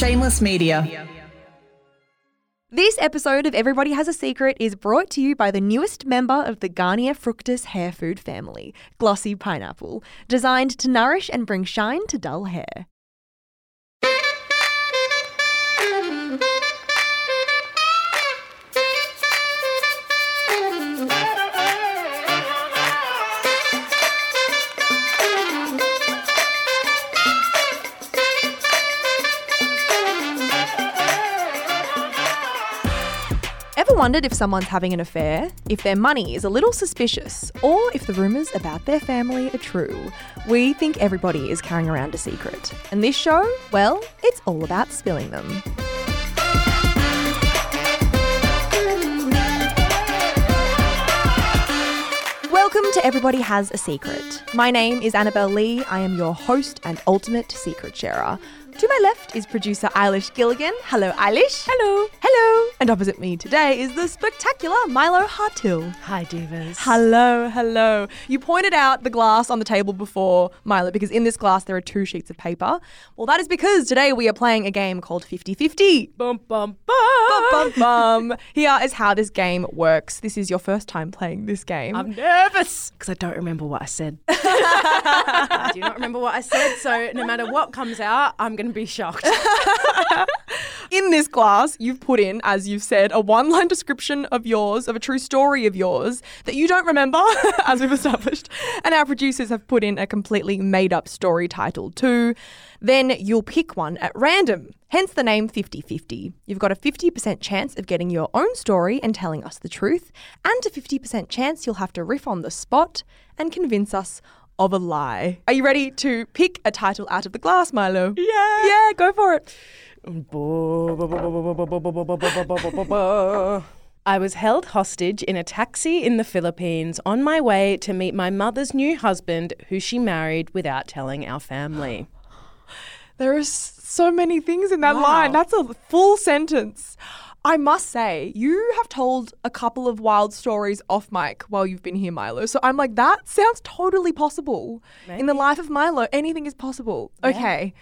Shameless Media. This episode of Everybody Has a Secret is brought to you by the newest member of the Garnier Fructis hair food family, Glossy Pineapple, designed to nourish and bring shine to dull hair. Wondered if someone's having an affair, if their money is a little suspicious, or if the rumours about their family are true? We think everybody is carrying around a secret. And this show, well, it's all about spilling them. Welcome to Everybody Has a Secret. My name is Annabelle Lee. I am your host and ultimate secret sharer. To my left is producer Eilish Gilligan. Hello, Eilish. Hello. Hello. And opposite me today is the spectacular Milo Hartill. Hi, divas. Hello, hello. You pointed out the glass on the table before, Milo, because in this glass there are two sheets of paper. Well, that is because today we are playing a game called 50 50. Bum, bum, bum. Bum, bum, bum. Here is how this game works. This is your first time playing this game. I'm nervous because I don't remember what I said. I do not remember what I said, so no matter what comes out, I'm going to be shocked. in this glass, you've put in, as you've said, a one line description of yours, of a true story of yours that you don't remember, as we've established. And our producers have put in a completely made up story title too. Then you'll pick one at random, hence the name 50 50. You've got a 50% chance of getting your own story and telling us the truth, and a 50% chance you'll have to riff on the spot and convince us of a lie. Are you ready to pick a title out of the glass, Milo? Yeah. Yeah, go for it. I was held hostage in a taxi in the Philippines on my way to meet my mother's new husband, who she married without telling our family. There are so many things in that Wow. line. That's a full sentence. I must say, you have told a couple of wild stories off mic while you've been here, Milo. So I'm like, that sounds totally possible. In the life of Milo, anything is possible. Okay.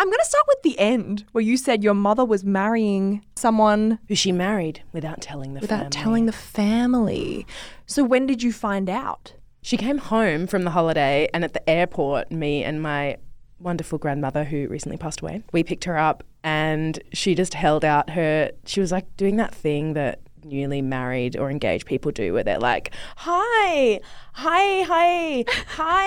I'm going to start with the end, where you said your mother was marrying someone Who she married without telling the without family. telling the family. So when did you find out? She came home from the holiday, and at the airport, me and my wonderful grandmother, who recently passed away, we picked her up, and she just held out her. She was like doing that thing that newly married or engaged people do, where they're like, "Hi, hi, hi, hi,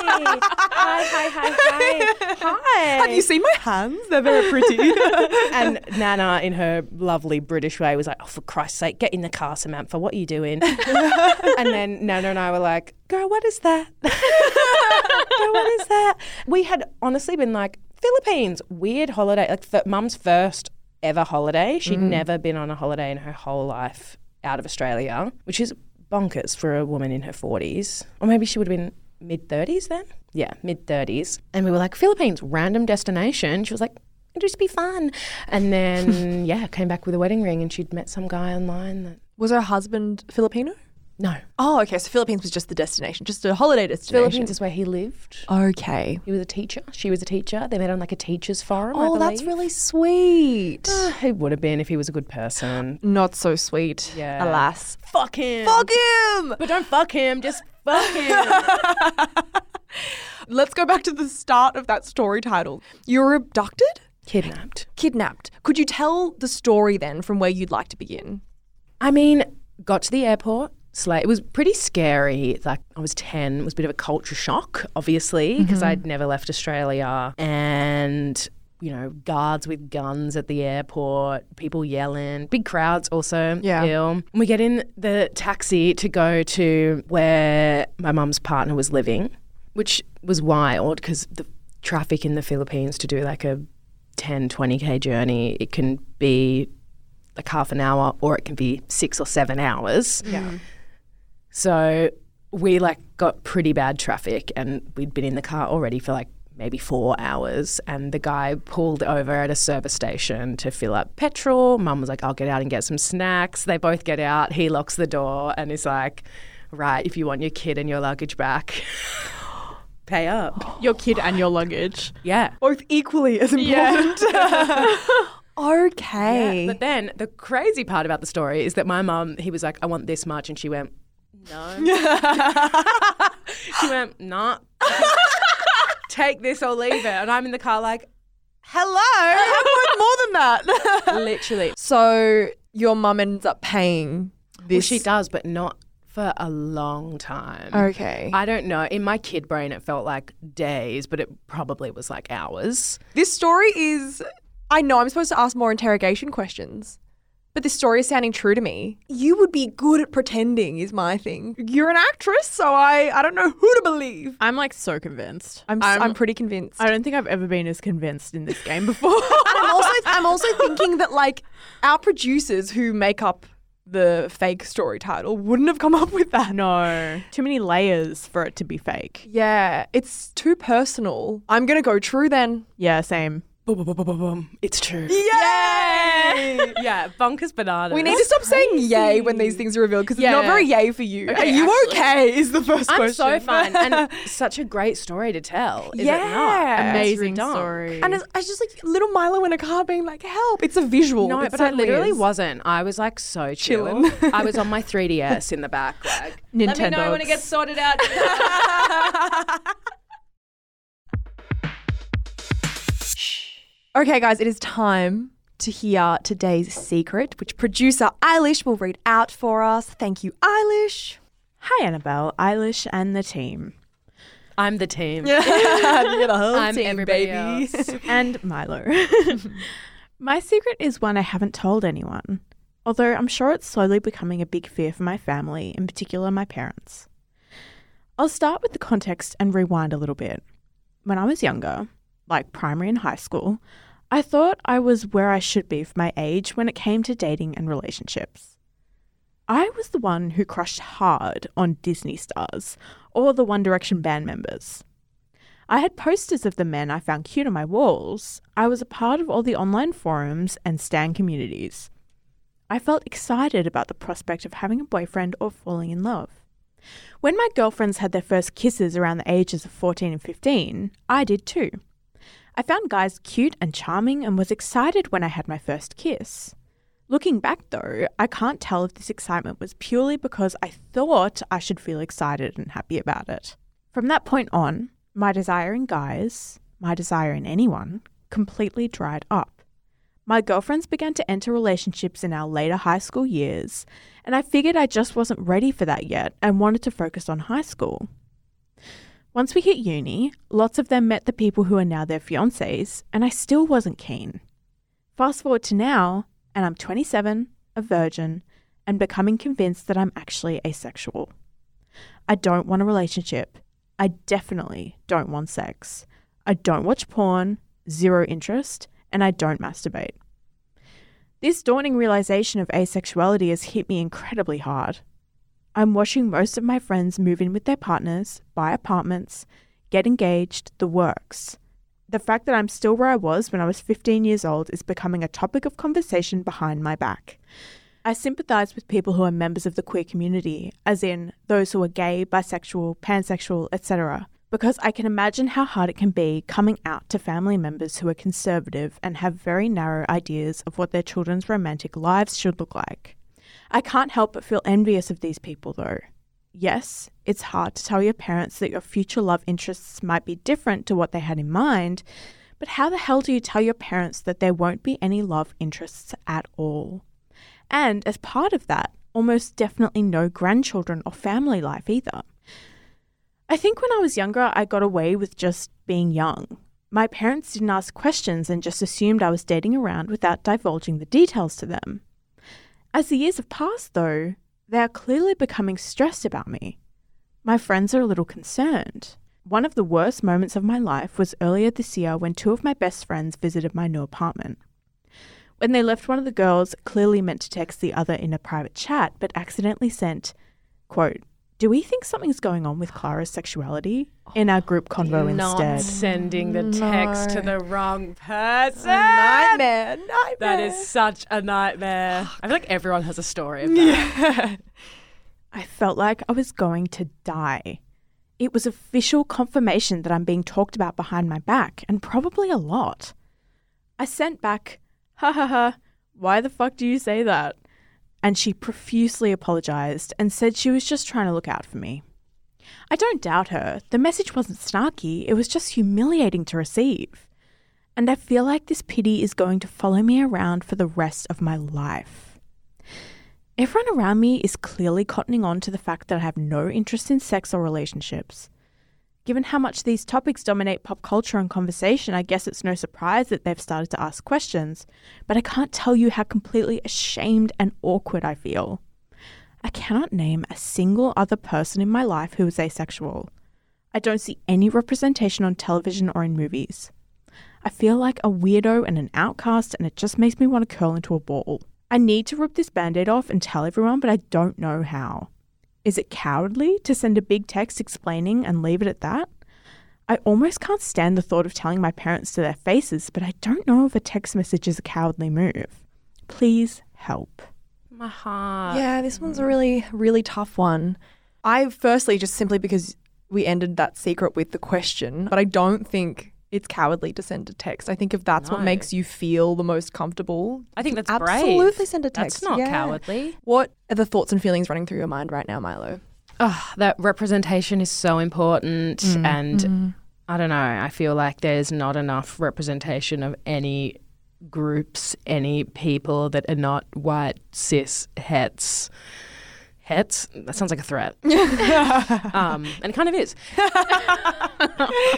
hi, hi, hi, hi, hi." Have you seen my hands? They're very pretty. and Nana, in her lovely British way, was like, "Oh, for Christ's sake, get in the car, Samantha. What are you doing?" and then Nana and I were like, "Girl, what is that? Girl, what is that?" We had honestly been like, "Philippines, weird holiday, like Mum's first ever holiday. She'd mm. never been on a holiday in her whole life out of Australia, which is bonkers for a woman in her forties, or maybe she would have been." Mid 30s then? Yeah, mid 30s. And we were like, Philippines, random destination. She was like, it'll just be fun. And then, yeah, came back with a wedding ring and she'd met some guy online that. was her husband Filipino? No. Oh, okay. So Philippines was just the destination, just a holiday destination. Philippines is where he lived. Okay. He was a teacher. She was a teacher. They met on like a teacher's forum. I Oh, that's really sweet. Uh, he would have been if he was a good person. Not so sweet. Yeah. Alas. Fuck him. Fuck him. But don't fuck him. Just fuck him. Let's go back to the start of that story title. You were abducted? Kidnapped. Kidnapped. Could you tell the story then from where you'd like to begin? I mean, got to the airport. It was pretty scary. Like I was ten. It was a bit of a culture shock, obviously, because mm-hmm. I'd never left Australia, and you know, guards with guns at the airport, people yelling, big crowds also. Yeah. Ill. We get in the taxi to go to where my mum's partner was living, which was wild because the traffic in the Philippines to do like a 10, 20k journey, it can be like half an hour or it can be six or seven hours. Yeah. So we like got pretty bad traffic and we'd been in the car already for like maybe four hours and the guy pulled over at a service station to fill up petrol. Mum was like, I'll get out and get some snacks. They both get out. He locks the door and is like, right, if you want your kid and your luggage back. pay up. Your kid and your luggage. Yeah. Both equally as important. okay. But then the crazy part about the story is that my mum, he was like, I want this much. And she went, no. she went, nah. Take this or leave it. And I'm in the car like, hello. I'm worth more than that. Literally. so your mum ends up paying this. Well, she does, but not for a long time. Okay. I don't know. In my kid brain, it felt like days, but it probably was like hours. This story is. I know I'm supposed to ask more interrogation questions, but this story is sounding true to me. You would be good at pretending, is my thing. You're an actress, so I I don't know who to believe. I'm like so convinced. I'm I'm, I'm pretty convinced. I don't think I've ever been as convinced in this game before. I'm also I'm also thinking that like our producers who make up the fake story title wouldn't have come up with that. no, too many layers for it to be fake. Yeah, it's too personal. I'm gonna go true then. Yeah, same. Boom, boom, boom, boom, boom, boom. It's true. Yay! yeah, bonkers bananas. We need to stop saying yay when these things are revealed because it's not very yay for you. Okay, are you actually. okay? Is the first I'm question. so fine and such a great story to tell. Is it not? Yeah. Amazing story. And it's, I was just like little Milo in a car being like, "Help!" It's a visual. No, It but I literally is. wasn't. I was like so chill. Chillin'. I was on my 3DS in the back, like Let me know Nintendogs. when it gets sorted out. Okay, guys, it is time to hear today's secret, which producer Eilish will read out for us. Thank you, Eilish. Hi, Annabelle, Eilish, and the team. I'm the team. You're the whole I'm team, everybody baby. else. and Milo. my secret is one I haven't told anyone, although I'm sure it's slowly becoming a big fear for my family, in particular my parents. I'll start with the context and rewind a little bit. When I was younger, like primary and high school, I thought I was where I should be for my age when it came to dating and relationships. I was the one who crushed hard on Disney stars or the One Direction band members. I had posters of the men I found cute on my walls. I was a part of all the online forums and stan communities. I felt excited about the prospect of having a boyfriend or falling in love. When my girlfriends had their first kisses around the ages of 14 and 15, I did too. I found guys cute and charming and was excited when I had my first kiss. Looking back though, I can't tell if this excitement was purely because I thought I should feel excited and happy about it. From that point on, my desire in guys, my desire in anyone, completely dried up. My girlfriends began to enter relationships in our later high school years, and I figured I just wasn't ready for that yet and wanted to focus on high school. Once we hit uni, lots of them met the people who are now their fiancés, and I still wasn't keen. Fast forward to now, and I'm 27, a virgin, and becoming convinced that I'm actually asexual. I don't want a relationship. I definitely don't want sex. I don't watch porn, zero interest, and I don't masturbate. This dawning realization of asexuality has hit me incredibly hard. I'm watching most of my friends move in with their partners, buy apartments, get engaged, the works. The fact that I'm still where I was when I was 15 years old is becoming a topic of conversation behind my back. I sympathise with people who are members of the queer community, as in those who are gay, bisexual, pansexual, etc., because I can imagine how hard it can be coming out to family members who are conservative and have very narrow ideas of what their children's romantic lives should look like. I can't help but feel envious of these people, though. Yes, it's hard to tell your parents that your future love interests might be different to what they had in mind, but how the hell do you tell your parents that there won't be any love interests at all? And as part of that, almost definitely no grandchildren or family life either. I think when I was younger, I got away with just being young. My parents didn't ask questions and just assumed I was dating around without divulging the details to them. As the years have passed, though, they are clearly becoming stressed about me. My friends are a little concerned. One of the worst moments of my life was earlier this year when two of my best friends visited my new apartment. When they left, one of the girls clearly meant to text the other in a private chat, but accidentally sent, quote, Do we think something's going on with Clara's sexuality? In our group convo Not instead. sending the text to the wrong person. Nightmare, nightmare. That is such a nightmare. I feel like everyone has a story of that. Yeah. I felt like I was going to die. It was official confirmation that I'm being talked about behind my back, and probably a lot. I sent back, ha ha ha, why the fuck do you say that? And she profusely apologized and said she was just trying to look out for me. I don't doubt her. The message wasn't snarky, it was just humiliating to receive. And I feel like this pity is going to follow me around for the rest of my life. Everyone around me is clearly cottoning on to the fact that I have no interest in sex or relationships. Given how much these topics dominate pop culture and conversation, I guess it's no surprise that they've started to ask questions, but I can't tell you how completely ashamed and awkward I feel. I cannot name a single other person in my life who is asexual. I don't see any representation on television or in movies. I feel like a weirdo and an outcast, and it just makes me want to curl into a ball. I need to rip this band aid off and tell everyone, but I don't know how. Is it cowardly to send a big text explaining and leave it at that? I almost can't stand the thought of telling my parents to their faces, but I don't know if a text message is a cowardly move. Please help. My heart. Yeah, this one's a really, really tough one. I firstly just simply because we ended that secret with the question, but I don't think it's cowardly to send a text. I think if that's what makes you feel the most comfortable, I think that's absolutely brave. send a text. That's not yeah. cowardly. What are the thoughts and feelings running through your mind right now, Milo? Oh, that representation is so important. Mm, and mm. I don't know, I feel like there's not enough representation of any groups, any people that are not white, cis, hets. Hets? That sounds like a threat. um, and it kind of is.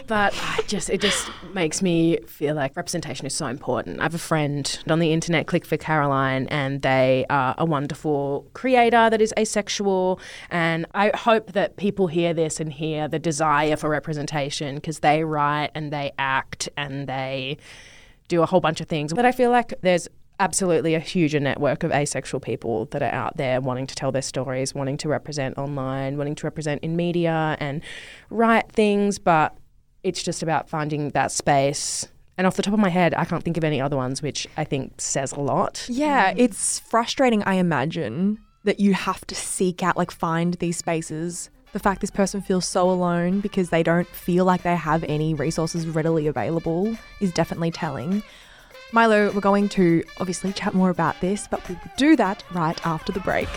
but I just it just makes me feel like representation is so important. I have a friend on the internet, click for Caroline, and they are a wonderful creator that is asexual. And I hope that people hear this and hear the desire for representation because they write and they act and they do a whole bunch of things. But I feel like there's absolutely a huger network of asexual people that are out there wanting to tell their stories, wanting to represent online, wanting to represent in media and write things, but it's just about finding that space. And off the top of my head, I can't think of any other ones, which I think says a lot. Yeah, it's frustrating, I imagine, that you have to seek out, like, find these spaces. The fact this person feels so alone because they don't feel like they have any resources readily available is definitely telling. Milo, we're going to obviously chat more about this, but we will do that right after the break.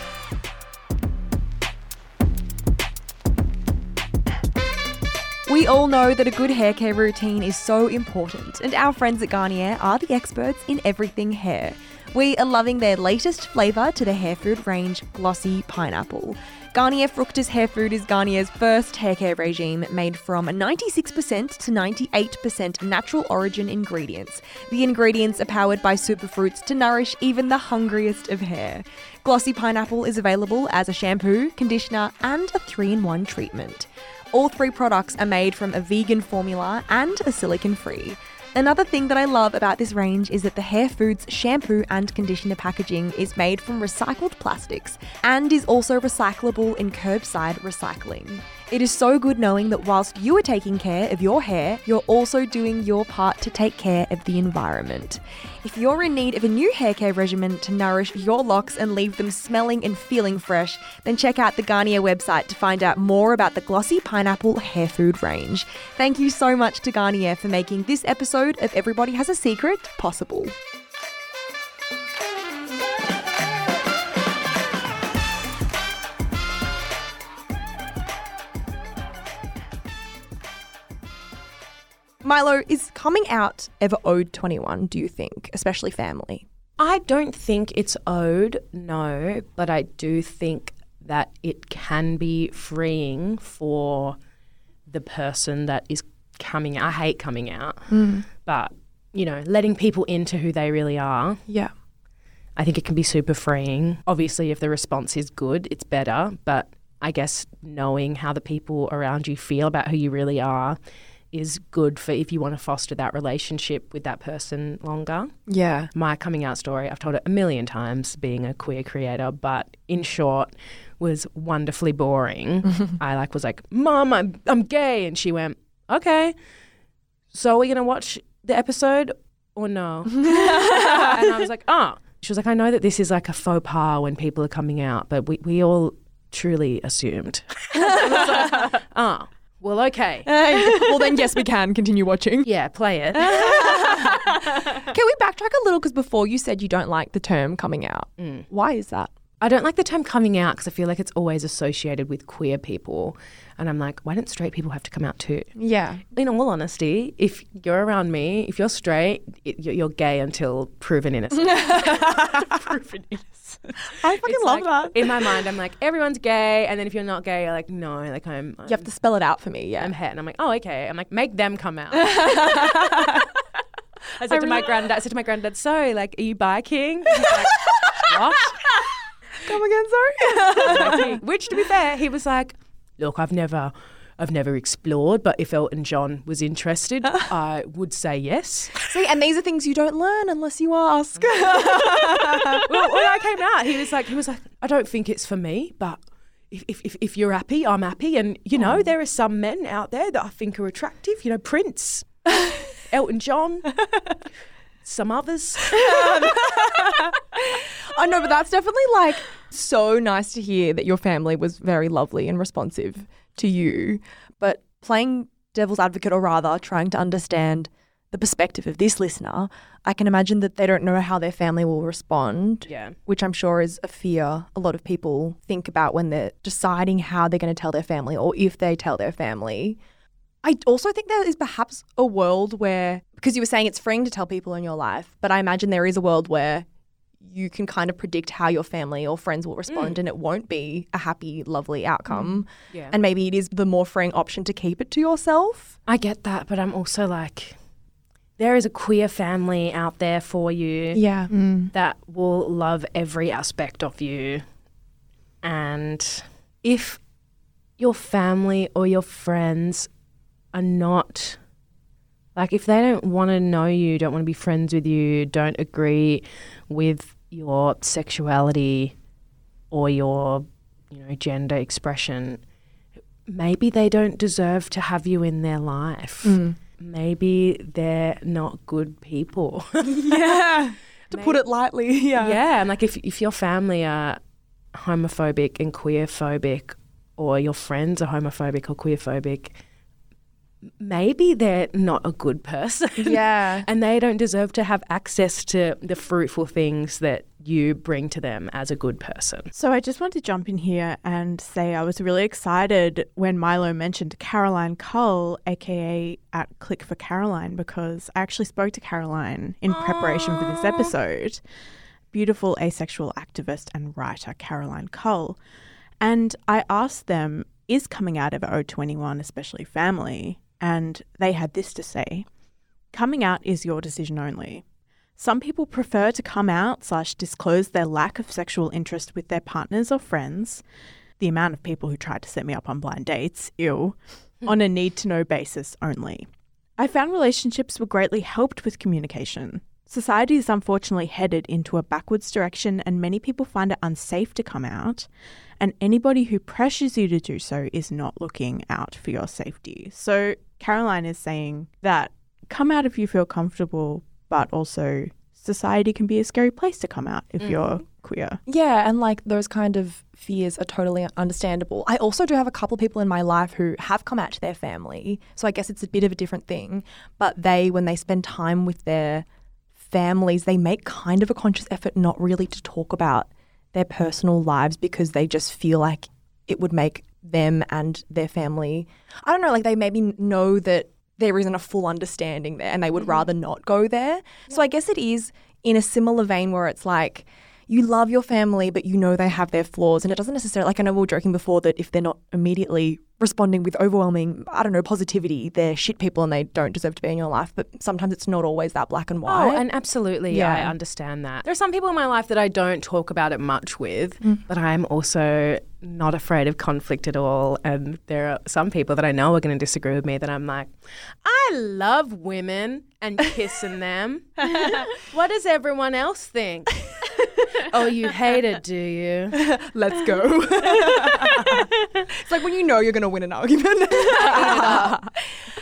We all know that a good hair care routine is so important, and our friends at Garnier are the experts in everything hair. We are loving their latest flavour to the hair food range, Glossy Pineapple. Garnier Fructis Hair Food is Garnier's first hair care regime made from 96% to 98% natural origin ingredients. The ingredients are powered by superfruits to nourish even the hungriest of hair. Glossy Pineapple is available as a shampoo, conditioner, and a 3 in 1 treatment. All three products are made from a vegan formula and are silicone free. Another thing that I love about this range is that the Hair Foods shampoo and conditioner packaging is made from recycled plastics and is also recyclable in curbside recycling. It is so good knowing that whilst you are taking care of your hair, you're also doing your part to take care of the environment. If you're in need of a new hair care regimen to nourish your locks and leave them smelling and feeling fresh, then check out the Garnier website to find out more about the glossy pineapple hair food range. Thank you so much to Garnier for making this episode of Everybody Has a Secret possible. Milo, is coming out ever owed to anyone, do you think, especially family? I don't think it's owed, no, but I do think that it can be freeing for the person that is coming out. I hate coming out, hmm. but you know, letting people into who they really are. Yeah. I think it can be super freeing. Obviously, if the response is good, it's better, but I guess knowing how the people around you feel about who you really are is good for if you want to foster that relationship with that person longer Yeah. my coming out story, I've told it a million times being a queer creator, but in short, was wonderfully boring. I like was like, Mom, I'm I'm gay and she went, Okay. So are we gonna watch the episode or no? and I was like, Oh. She was like, I know that this is like a faux pas when people are coming out, but we, we all truly assumed. Was like, oh. Well, okay. well, then, yes, we can continue watching. Yeah, play it. Can we backtrack a little? Because before you said you don't like the term coming out. Mm. Why is that? I don't like the term coming out because I feel like it's always associated with queer people. And I'm like, why don't straight people have to come out too? Yeah. In all honesty, if you're around me, if you're straight, it, you're, you're gay until proven innocent. proven innocent. I fucking It's love like, that. In my mind, I'm like, everyone's gay. And then if you're not gay, you're like, no, like I'm, You have to spell it out for me. Yeah. I'm het. And I'm like, oh, okay. I'm like, make them come out. I said to my granddad, I said to my granddad, so like, are you biking? He's like, what? Come again, sorry. Which, to be fair, he was like, "Look, I've never, I've never explored, but if Elton John was interested, I would say yes." See, and these are things you don't learn unless you ask. well, when I came out, he was like, he was like, "I don't think it's for me, but." If, if, if, if you're happy, I'm happy. And, you know, oh. there are some men out there that I think are attractive. You know, Prince, Elton John, some others. I know, but that's definitely like so nice to hear that your family was very lovely and responsive to you. But playing devil's advocate, or rather trying to understand the perspective of this listener, I can imagine that they don't know how their family will respond. Yeah. Which I'm sure is a fear a lot of people think about when they're deciding how they're going to tell their family or if they tell their family. I also think there is perhaps a world where, because you were saying it's freeing to tell people in your life, but I imagine there is a world where you can kind of predict how your family or friends will respond mm. and it won't be a happy, lovely outcome. Mm. Yeah. And maybe it is the more freeing option to keep it to yourself. I get that, but I'm also like, there is a queer family out there for you. Yeah. Mm. that will love every aspect of you. And if your family or your friends are not like if they don't want to know you, don't want to be friends with you, don't agree with your sexuality or your you know gender expression, maybe they don't deserve to have you in their life. Mm. Maybe they're not good people. Yeah. to put it lightly. Yeah. Yeah, and like if if your family are homophobic and queerphobic, or your friends are homophobic or queerphobic, maybe they're not a good person. Yeah. and they don't deserve to have access to the fruitful things that you bring to them as a good person. So I just want to jump in here and say I was really excited when Milo mentioned Caroline Cole, aka at Click for Caroline, because I actually spoke to Caroline in preparation for this episode. Beautiful asexual activist and writer Caroline Cole. And I asked them, is coming out of owed to anyone, especially family? And they had this to say Coming out is your decision only. Some people prefer to come out slash disclose their lack of sexual interest with their partners or friends. The amount of people who tried to set me up on blind dates, ew, hmm. on a need to know basis only. I found relationships were greatly helped with communication. Society is unfortunately headed into a backwards direction, and many people find it unsafe to come out. And anybody who pressures you to do so is not looking out for your safety. So, Caroline is saying that come out if you feel comfortable, but also society can be a scary place to come out if mm. you're queer. Yeah, and like those kind of fears are totally understandable. I also do have a couple of people in my life who have come out to their family. So I guess it's a bit of a different thing. But they, when they spend time with their families, they make kind of a conscious effort not really to talk about their personal lives because they just feel like it would make them and their family, I don't know, like they maybe know that there isn't a full understanding there and they would mm-hmm. rather not go there. So I guess it is in a similar vein where it's like you love your family, but you know they have their flaws. And it doesn't necessarily, like I know we were joking before that if they're not immediately responding with overwhelming, I don't know, positivity, they're shit people and they don't deserve to be in your life. But sometimes it's not always that black and oh, white. Oh, and absolutely, Yeah. I understand that. There are some people in my life that I don't talk about it much with, mm. but I'm also not afraid of conflict at all. And there are some people that I know are going to disagree with me that I'm like, I love women and kissing them. what does everyone else think? Oh, you hate it, do you? Let's go. it's like when you know you're going to win an argument.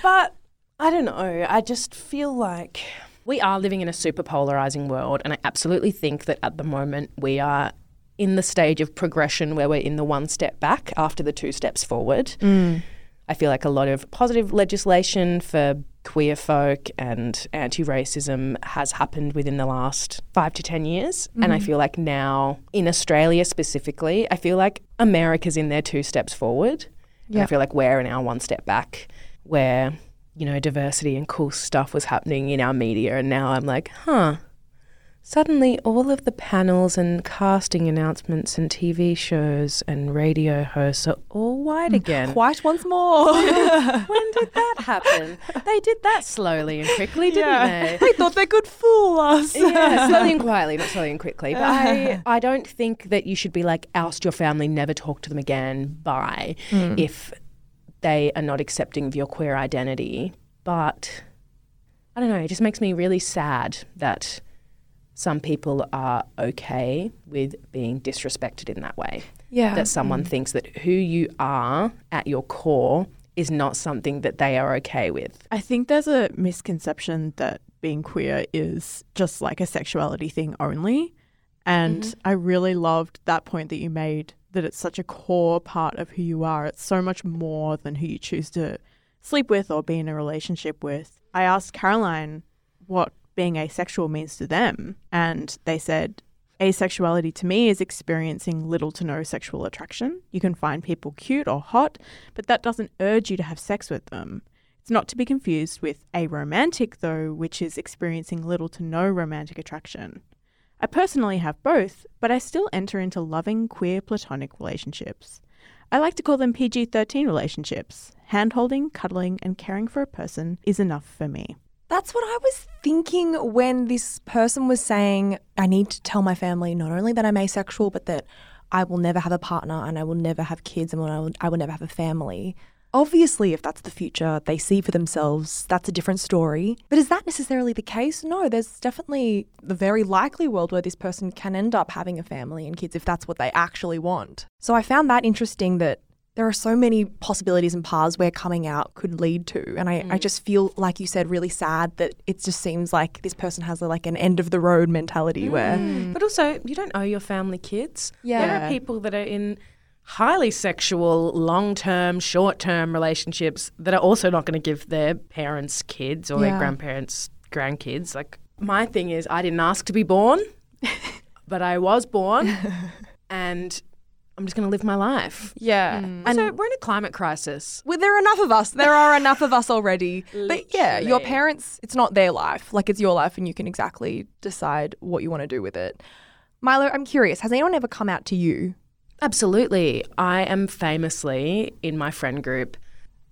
But I don't know. I just feel like we are living in a super polarizing world. And I absolutely think that at the moment we are in the stage of progression where we're in the one step back after the two steps forward. Mm. I feel like a lot of positive legislation for queer folk and anti racism has happened within the last five to 10 years. And I mm-hmm. feel like now, in Australia specifically, I feel like America's in there two steps forward. And I feel like we're in our one step back where, you know, diversity and cool stuff was happening in our media. And now I'm like, huh. Suddenly, all of the panels and casting announcements and TV shows and radio hosts are all white mm, again. White once more. When did that happen? They did that slowly and quickly, didn't they? they thought they could fool us. yeah, slowly and quietly, not slowly and quickly. But I, I don't think that you should be like oust your family, never talk to them again. Bye, hmm. if they are not accepting of your queer identity. But I don't know. It just makes me really sad that some people are okay with being disrespected in that way. Yeah. That someone mm. thinks that who you are at your core is not something that they are okay with. I think there's a misconception that being queer is just like a sexuality thing only. And mm-hmm. I really loved that point that you made that it's such a core part of who you are. It's so much more than who you choose to sleep with or be in a relationship with. I asked Caroline what being asexual means to them, and they said, Asexuality to me is experiencing little to no sexual attraction. You can find people cute or hot, but that doesn't urge you to have sex with them. It's not to be confused with aromantic, though, which is experiencing little to no romantic attraction. I personally have both, but I still enter into loving queer platonic relationships. I like to call them PG 13 relationships. Handholding, cuddling, and caring for a person is enough for me. That's what I was thinking when this person was saying, I need to tell my family not only that I'm asexual, but that I will never have a partner and I will never have kids and I will, I will never have a family. Obviously, if that's the future they see for themselves, that's a different story. But is that necessarily the case? No, there's definitely the very likely world where this person can end up having a family and kids if that's what they actually want. So I found that interesting that there are so many possibilities and paths where coming out could lead to. And I, I mm. just feel, like you said, really sad that it just seems like this person has a, like an end of the road mentality where. Mm. But also, you don't owe your family kids. Yeah. There are people that are in highly sexual, long term, short term relationships that are also not going to give their parents kids or Yeah. their grandparents grandkids. Like, my thing is, I didn't ask to be born, but I was born, and I'm just going to live my life. Yeah. Mm. And so we're in a climate crisis. Well, there are enough of us. There are enough of us already. But yeah, your parents, it's not their life. Like it's your life and you can exactly decide what you want to do with it. Milo, I'm curious, has anyone ever come out to you? Absolutely. I am famously in my friend group,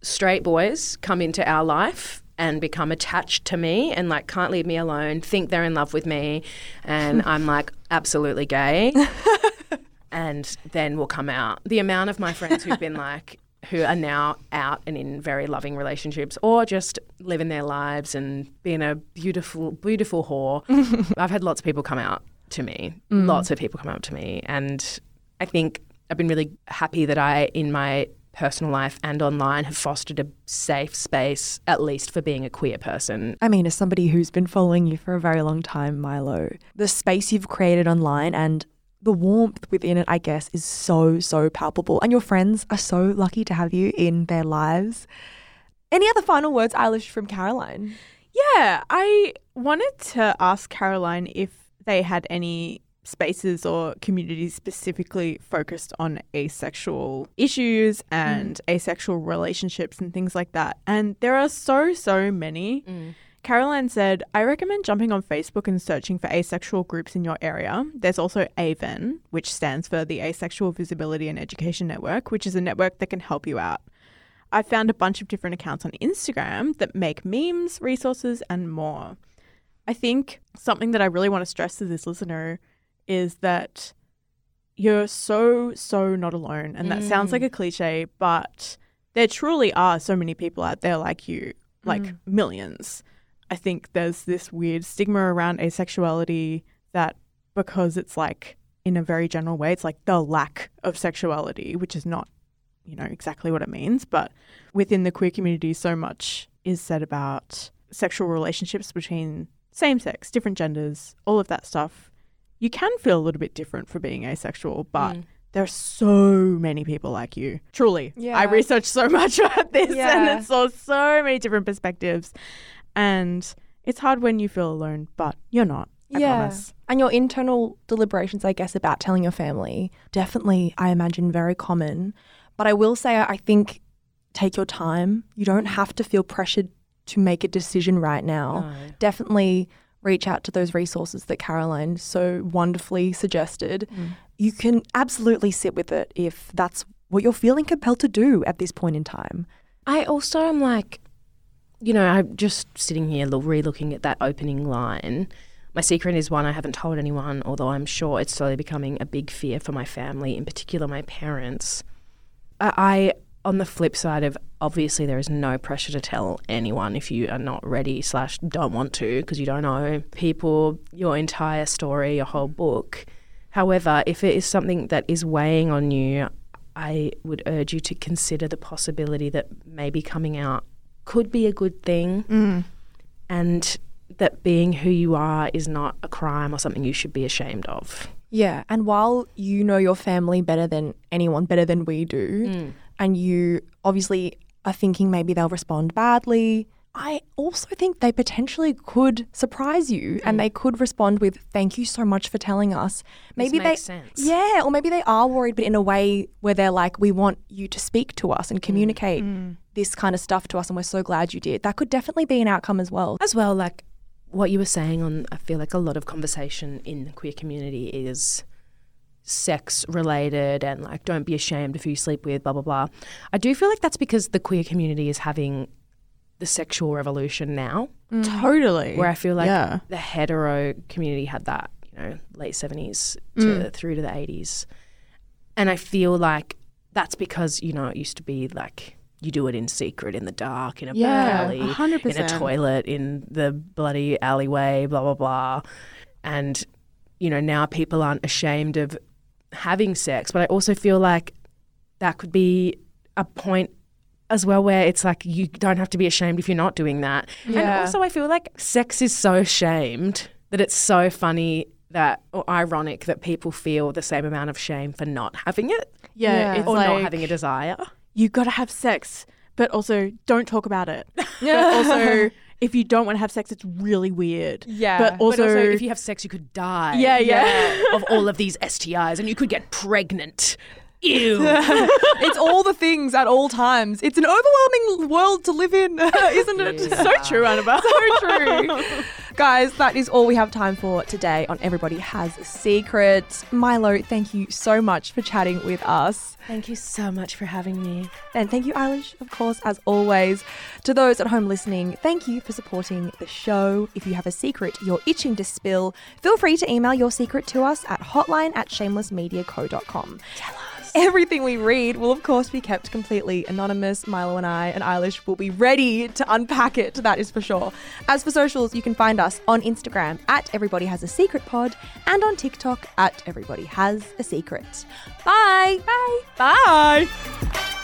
straight boys come into our life and become attached to me and like can't leave me alone, think they're in love with me. And I'm like, absolutely gay. and then will come out. The amount of my friends who've been like, who are now out and in very loving relationships or just living their lives and being a beautiful, beautiful whore. I've had lots of people come out to me. Mm. Lots of people come out to me. And I think I've been really happy that I, in my personal life and online, have fostered a safe space, at least for being a queer person. I mean, as somebody who's been following you for a very long time, Milo, the space you've created online and the warmth within it, I guess, is so, so palpable. And your friends are so lucky to have you in their lives. Any other final words, Eilish, from Caroline? Yeah, I wanted to ask Caroline if they had any spaces or communities specifically focused on asexual issues mm. and asexual relationships and things like that. And there are so, so many. Mm. Caroline said, I recommend jumping on Facebook and searching for asexual groups in your area. There's also AVEN, which stands for the Asexual Visibility and Education Network, which is a network that can help you out. I found a bunch of different accounts on Instagram that make memes, resources, and more. I think something that I really want to stress to this listener is that you're so, so not alone. And that sounds like a mm. cliche, but there truly are so many people out there like you, like mm. millions. I think there's this weird stigma around asexuality that because it's like, in a very general way, it's like the lack of sexuality, which is not you know exactly what it means, but within the queer community, so much is said about sexual relationships between same sex, different genders, all of that stuff. You can feel a little bit different for being asexual, but hmm. there are so many people like you. Truly. Yeah. I researched so much about this and Yeah. it saw so many different perspectives. And it's hard when you feel alone, but you're not. I promise. And your internal deliberations, I guess, about telling your family, definitely, I imagine, very common. But I will say, I think take your time. You don't have to feel pressured to make a decision right now. No. Definitely reach out to those resources that Caroline so wonderfully suggested. Mm. You can absolutely sit with it if that's what you're feeling compelled to do at this point in time. I also am like, you know, I'm just sitting here re looking at that opening line. My secret is one I haven't told anyone, although I'm sure it's slowly becoming a big fear for my family, in particular my parents. I, on the flip side of obviously there is no pressure to tell anyone if you are not ready slash don't want to because you don't know people your entire story your whole book however if it is something that is weighing on you i would urge you to consider the possibility that maybe coming out could be a good thing Mm. and that being who you are is not a crime or something you should be ashamed of Yeah. And while you know your family better than anyone, better than we do, and you obviously are thinking maybe they'll respond badly, I also think they potentially could surprise you and mm. they could respond with, Thank you so much for telling us. Maybe makes they. sense. Yeah, or maybe they are worried, but in a way where they're like, We want you to speak to us and mm, communicate mm. this kind of stuff to us, and we're so glad you did. That could definitely be an outcome as well. as well like what you were saying on i feel like a lot of conversation in the queer community is sex related and like don't be ashamed who you sleep with blah blah blah i do feel like that's because the queer community is having the sexual revolution now. Mm. Totally. where i feel like Yeah. the hetero community had that you know late 70s to mm. through to the 80s and i feel like that's because you know it used to be like you do it in secret in the dark in a Yeah, alley a hundred in a toilet in the bloody alleyway blah blah blah. And you know now people aren't ashamed of having sex. But i also feel like that could be a point as well where it's like you don't have to be ashamed if you're not doing that and Yeah. also i feel like sex is so shamed that it's so funny that or ironic that people feel the same amount of shame for not having it Yeah, Yeah. it's or like not having a desire you got to have sex, but also don't talk about it. But also, if you don't want to have sex, it's really weird. Yeah. But also, but also if you have sex you could die Yeah, yeah. of all of these STIs and you could get pregnant ew it's all the things at all times. It's an overwhelming world to live in, isn't it? so true, Annabelle. so true. Guys, that is all we have time for today on Everybody Has a Secret. Milo, thank you so much for chatting with us. thank you so much for having me And thank you, Eilish, of course, as always. To those at home listening, thank you for supporting the show. If you have a secret you're itching to spill, feel free to email your secret to us at hotline at shamelessmediaco.com. Tell us. Everything we read will, of course, be kept completely anonymous. Milo and I and Eilish will be ready to unpack it, that is for sure. As for socials, you can find us on Instagram at Everybody Has a Secret Pod and on TikTok at Everybody Has a Secret. Bye. Bye. Bye.